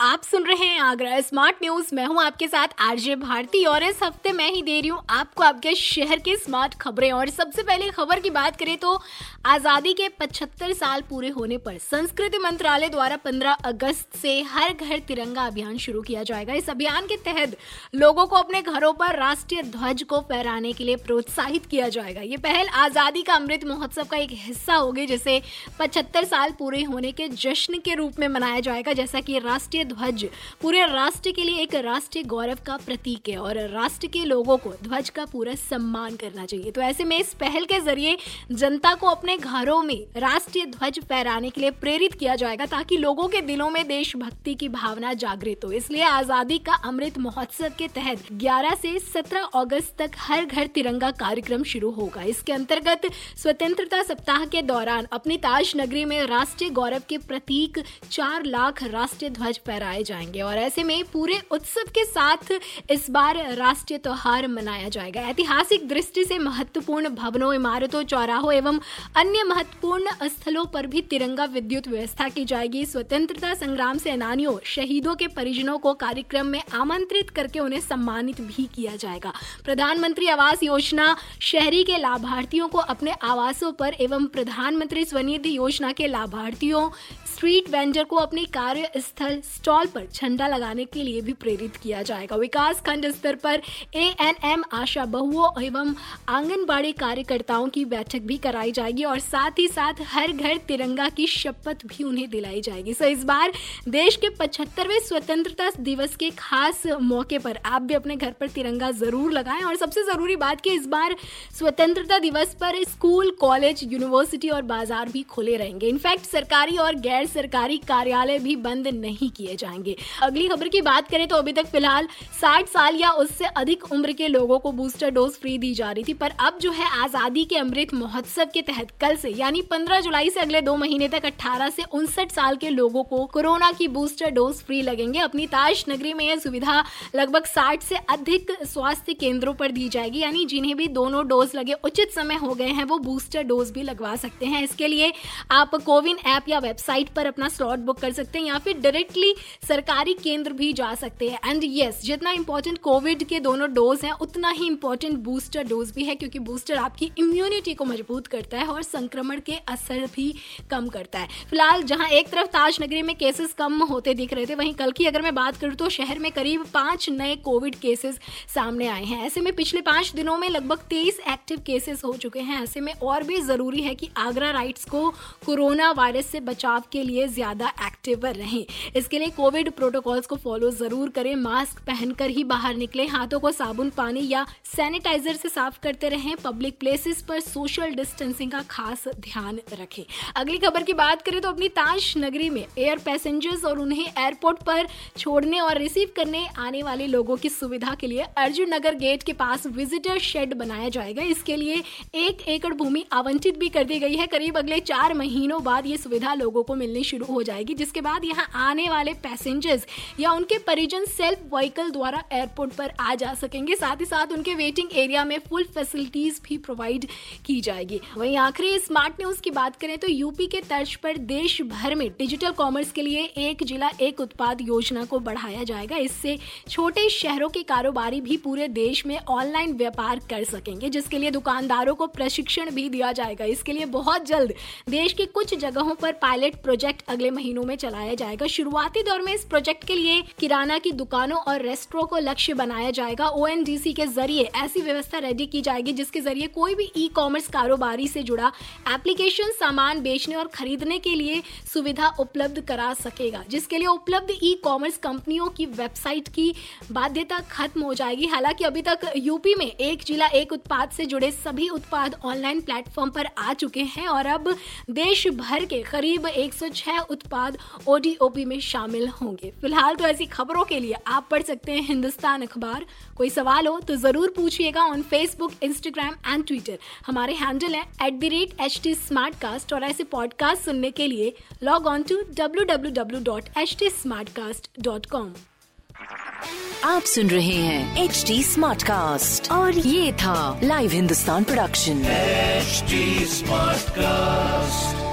आप सुन रहे हैं आगरा स्मार्ट न्यूज़ मैं हूँ आपके साथ आरजे भारती और इस हफ़्ते मैं ही दे रही हूँ आपको आपके शहर के स्मार्ट खबरें। और सबसे पहले खबर की बात करें तो आज़ादी के 75 साल पूरे होने पर संस्कृति मंत्रालय द्वारा 15 अगस्त से हर घर तिरंगा अभियान शुरू किया जाएगा। इस अभियान के तहत लोगों को अपने घरों पर राष्ट्रीय ध्वज को फहराने के लिए प्रोत्साहित किया जाएगा। ये पहल आज़ादी का अमृत महोत्सव का एक हिस्सा होगी, जिसे पचहत्तर साल पूरे होने के जश्न के रूप में मनाया जाएगा, जैसा कि राष्ट्रीय ध्वज। पूरे राष्ट्र के लिए एक राष्ट्रीय गौरव का प्रतीक है और राष्ट्र के लोगों को ध्वज का पूरा सम्मान करना चाहिए। तो ऐसे में इस पहल के ज़रिए जनता को अपने घरों में राष्ट्रीय ध्वज फहराने के लिए प्रेरित किया जाएगा ताकि लोगों के दिलों में देशभक्ति की भावना जागृत हो। इसलिए आज़ादी का अमृत महोत्सव के तहत 11 से 17 अगस्त तक हर घर तिरंगा कार्यक्रम शुरू होगा। इसके अंतर्गत स्वतंत्रता सप्ताह के दौरान अपनी ताज नगरी में राष्ट्रीय गौरव के प्रतीक चार लाख राष्ट्रीय ध्वज फहराए जाएँगे और ऐसे में पूरे उत्सव के साथ इस बार राष्ट्रीय त्योहार मनाया जाएगा। ऐतिहासिक दृष्टि से महत्वपूर्ण भवनों, इमारतों, चौराहों एवं अन्य महत्वपूर्ण स्थलों पर भी तिरंगा विद्युत व्यवस्था की जाएगी। स्वतंत्रता संग्राम सेनानियों, शहीदों के परिजनों को कार्यक्रम में आमंत्रित करके उन्हें सम्मानित भी किया जाएगा। प्रधानमंत्री आवास योजना, शहरी के लाभार्थियों को अपने आवासों पर एवं प्रधानमंत्री स्वनिधि योजना के लाभार्थियों, स्ट्रीट वेंडर को अपने कार्यस्थल स्टॉल पर झंडा लगाने के लिए भी प्रेरित किया जाएगा। विकास खंड स्तर पर ए एन एम आशा बहुओं एवं आंगनबाड़ी कार्यकर्ताओं की बैठक भी कराई जाएगी और साथ ही साथ हर घर तिरंगा की शपथ भी उन्हें दिलाई जाएगी। सो इस बार देश के पचहत्तरवें स्वतंत्रता दिवस के खास मौके पर आप भी अपने घर पर तिरंगा ज़रूर लगाएँ और सबसे ज़रूरी बात कि इस बार स्वतंत्रता दिवस पर स्कूल, कॉलेज, यूनिवर्सिटी और बाज़ार भी खुले रहेंगे। इनफैक्ट सरकारी और गैर सरकारी कार्यालय भी बंद नहीं किए जाएँगे। अगली खबर की बात करें तो अभी तक फ़िलहाल 60 साल या उससे अधिक उम्र के लोगों को बूस्टर डोज फ्री दी जा रही थी, पर अब जो है आज़ादी के अमृत महोत्सव के तहत कल से, यानी 15 जुलाई से अगले दो महीने तक 18 से उनसठ साल के लोगों को कोरोना की बूस्टर डोज फ्री लगेंगे। अपनी ताश नगरी में यह सुविधा लगभग 60 से अधिक स्वास्थ्य केंद्रों पर दी जाएगी, यानी जिन्हें भी दोनों डोज लगे उचित समय हो गए हैं, वो बूस्टर डोज भी लगवा सकते हैं। इसके लिए आप कोविन ऐप या वेबसाइट पर अपना स्लॉट बुक कर सकते हैं या फिर डायरेक्टली सरकारी केंद्र भी जा सकते हैं। एंड यस जितना इंपॉर्टेंट कोविड के दोनों डोज हैं, उतना ही इंपॉर्टेंट बूस्टर डोज भी है, क्योंकि बूस्टर आपकी इम्यूनिटी को मज़बूत करता है और संक्रमण के असर भी कम करता है। फ़िलहाल, जहाँ एक तरफ़ ताज नगरी में केसेस कम होते दिख रहे थे, वहीं कल की अगर मैं बात करूँ तो शहर में करीब पाँच नए कोविड केसेस सामने आए हैं। ऐसे में पिछले पाँच दिनों में लगभग तेईस एक्टिव केसेस हो चुके हैं। ऐसे में और भी ज़रूरी है कि आगरा राइट्स को कोरोना वायरस से बचाव के लिए ज़्यादा एक्टिव रहें। इसके लिए कोविड प्रोटोकॉल्स को फॉलो ज़रूर करें, मास्क पहनकर ही बाहर निकले, हाथों को साबुन, पानी या सैनिटाइजर से साफ़ करते रहें, पब्लिक प्लेसेस पर सोशल डिस्टेंसिंग का खास ध्यान रखें। अगली खबर की बात करें तो अपनी ताज नगरी में एयर पैसेंजर्स और उन्हें एयरपोर्ट पर छोड़ने और रिसीव करने आने वाले लोगों की सुविधा के लिए अर्जुन नगर गेट के पास विजिटर शेड बनाया जाएगा। इसके लिए एक एकड़ भूमि आवंटित भी कर दी गई है। करीब अगले चार महीनों बाद ये सुविधा लोगों को मिलनी शुरू हो जाएगी, जिसके बाद यहाँ आने वाले पैसेंजर्स या उनके परिजन सेल्फ व्हीकल द्वारा एयरपोर्ट पर आ जा सकेंगे। साथ ही साथ उनके वेटिंग एरिया में फुल फैसिलिटीज़ भी प्रोवाइड की जाएगी। वहीं आखिरी स्मार्ट न्यूज़ की बात करें तो यूपी के तर्ज पर देश भर में डिजिटल कॉमर्स के लिए एक जिला, एक उत्पाद योजना को बढ़ाया जाएगा। इससे छोटे शहरों के कारोबारी भी पूरे देश में ऑनलाइन व्यापार कर सकेंगे, जिसके लिए दुकानदारों को प्रशिक्षण भी दिया जाएगा। इसके लिए बहुत जल्द देश के कुछ जगहों पर पायलट प्रोजेक्ट अगले महीनों में चलाया जाएगा। शुरुआती दौर में इस प्रोजेक्ट के लिए किराना की दुकानों और रेस्टोरों को लक्ष्य बनाया जाएगा। ओ के ज़रिए ऐसी व्यवस्था रेडी की जाएगी, जिसके ज़रिए कोई भी ई कॉमर्स कारोबारी से जुड़ा एप्लीकेशन सामान बेचने और खरीदने के लिए सुविधा उपलब्ध करा सकेगा, जिसके लिए उपलब्ध ई कॉमर्स कंपनियों की वेबसाइट की बाध्यता खत्म हो जाएगी। हालाँकि अभी तक यूपी में एक जिला, एक उत्पाद से जुड़े सभी उत्पाद ऑनलाइन प्लेटफॉर्म पर आ चुके हैं और अब देश भर के करीब 106 उत्पाद ओडीओपी में शामिल होंगे। फ़िलहाल तो ऐसी खबरों के लिए आप पढ़ सकते हैं हिंदुस्तान अखबार। कोई सवाल हो तो ज़रूर पूछिएगा on Facebook Instagram and Twitter हमारे हैंडल है at the rate H T smart cast और ऐसे पॉडकास्ट सुनने के लिए log on to W W W dot H T smart cast dot com आप सुन रहे हैं एच टी स्मार्ट कास्ट और ये था live Hindustan production HD Smartcast.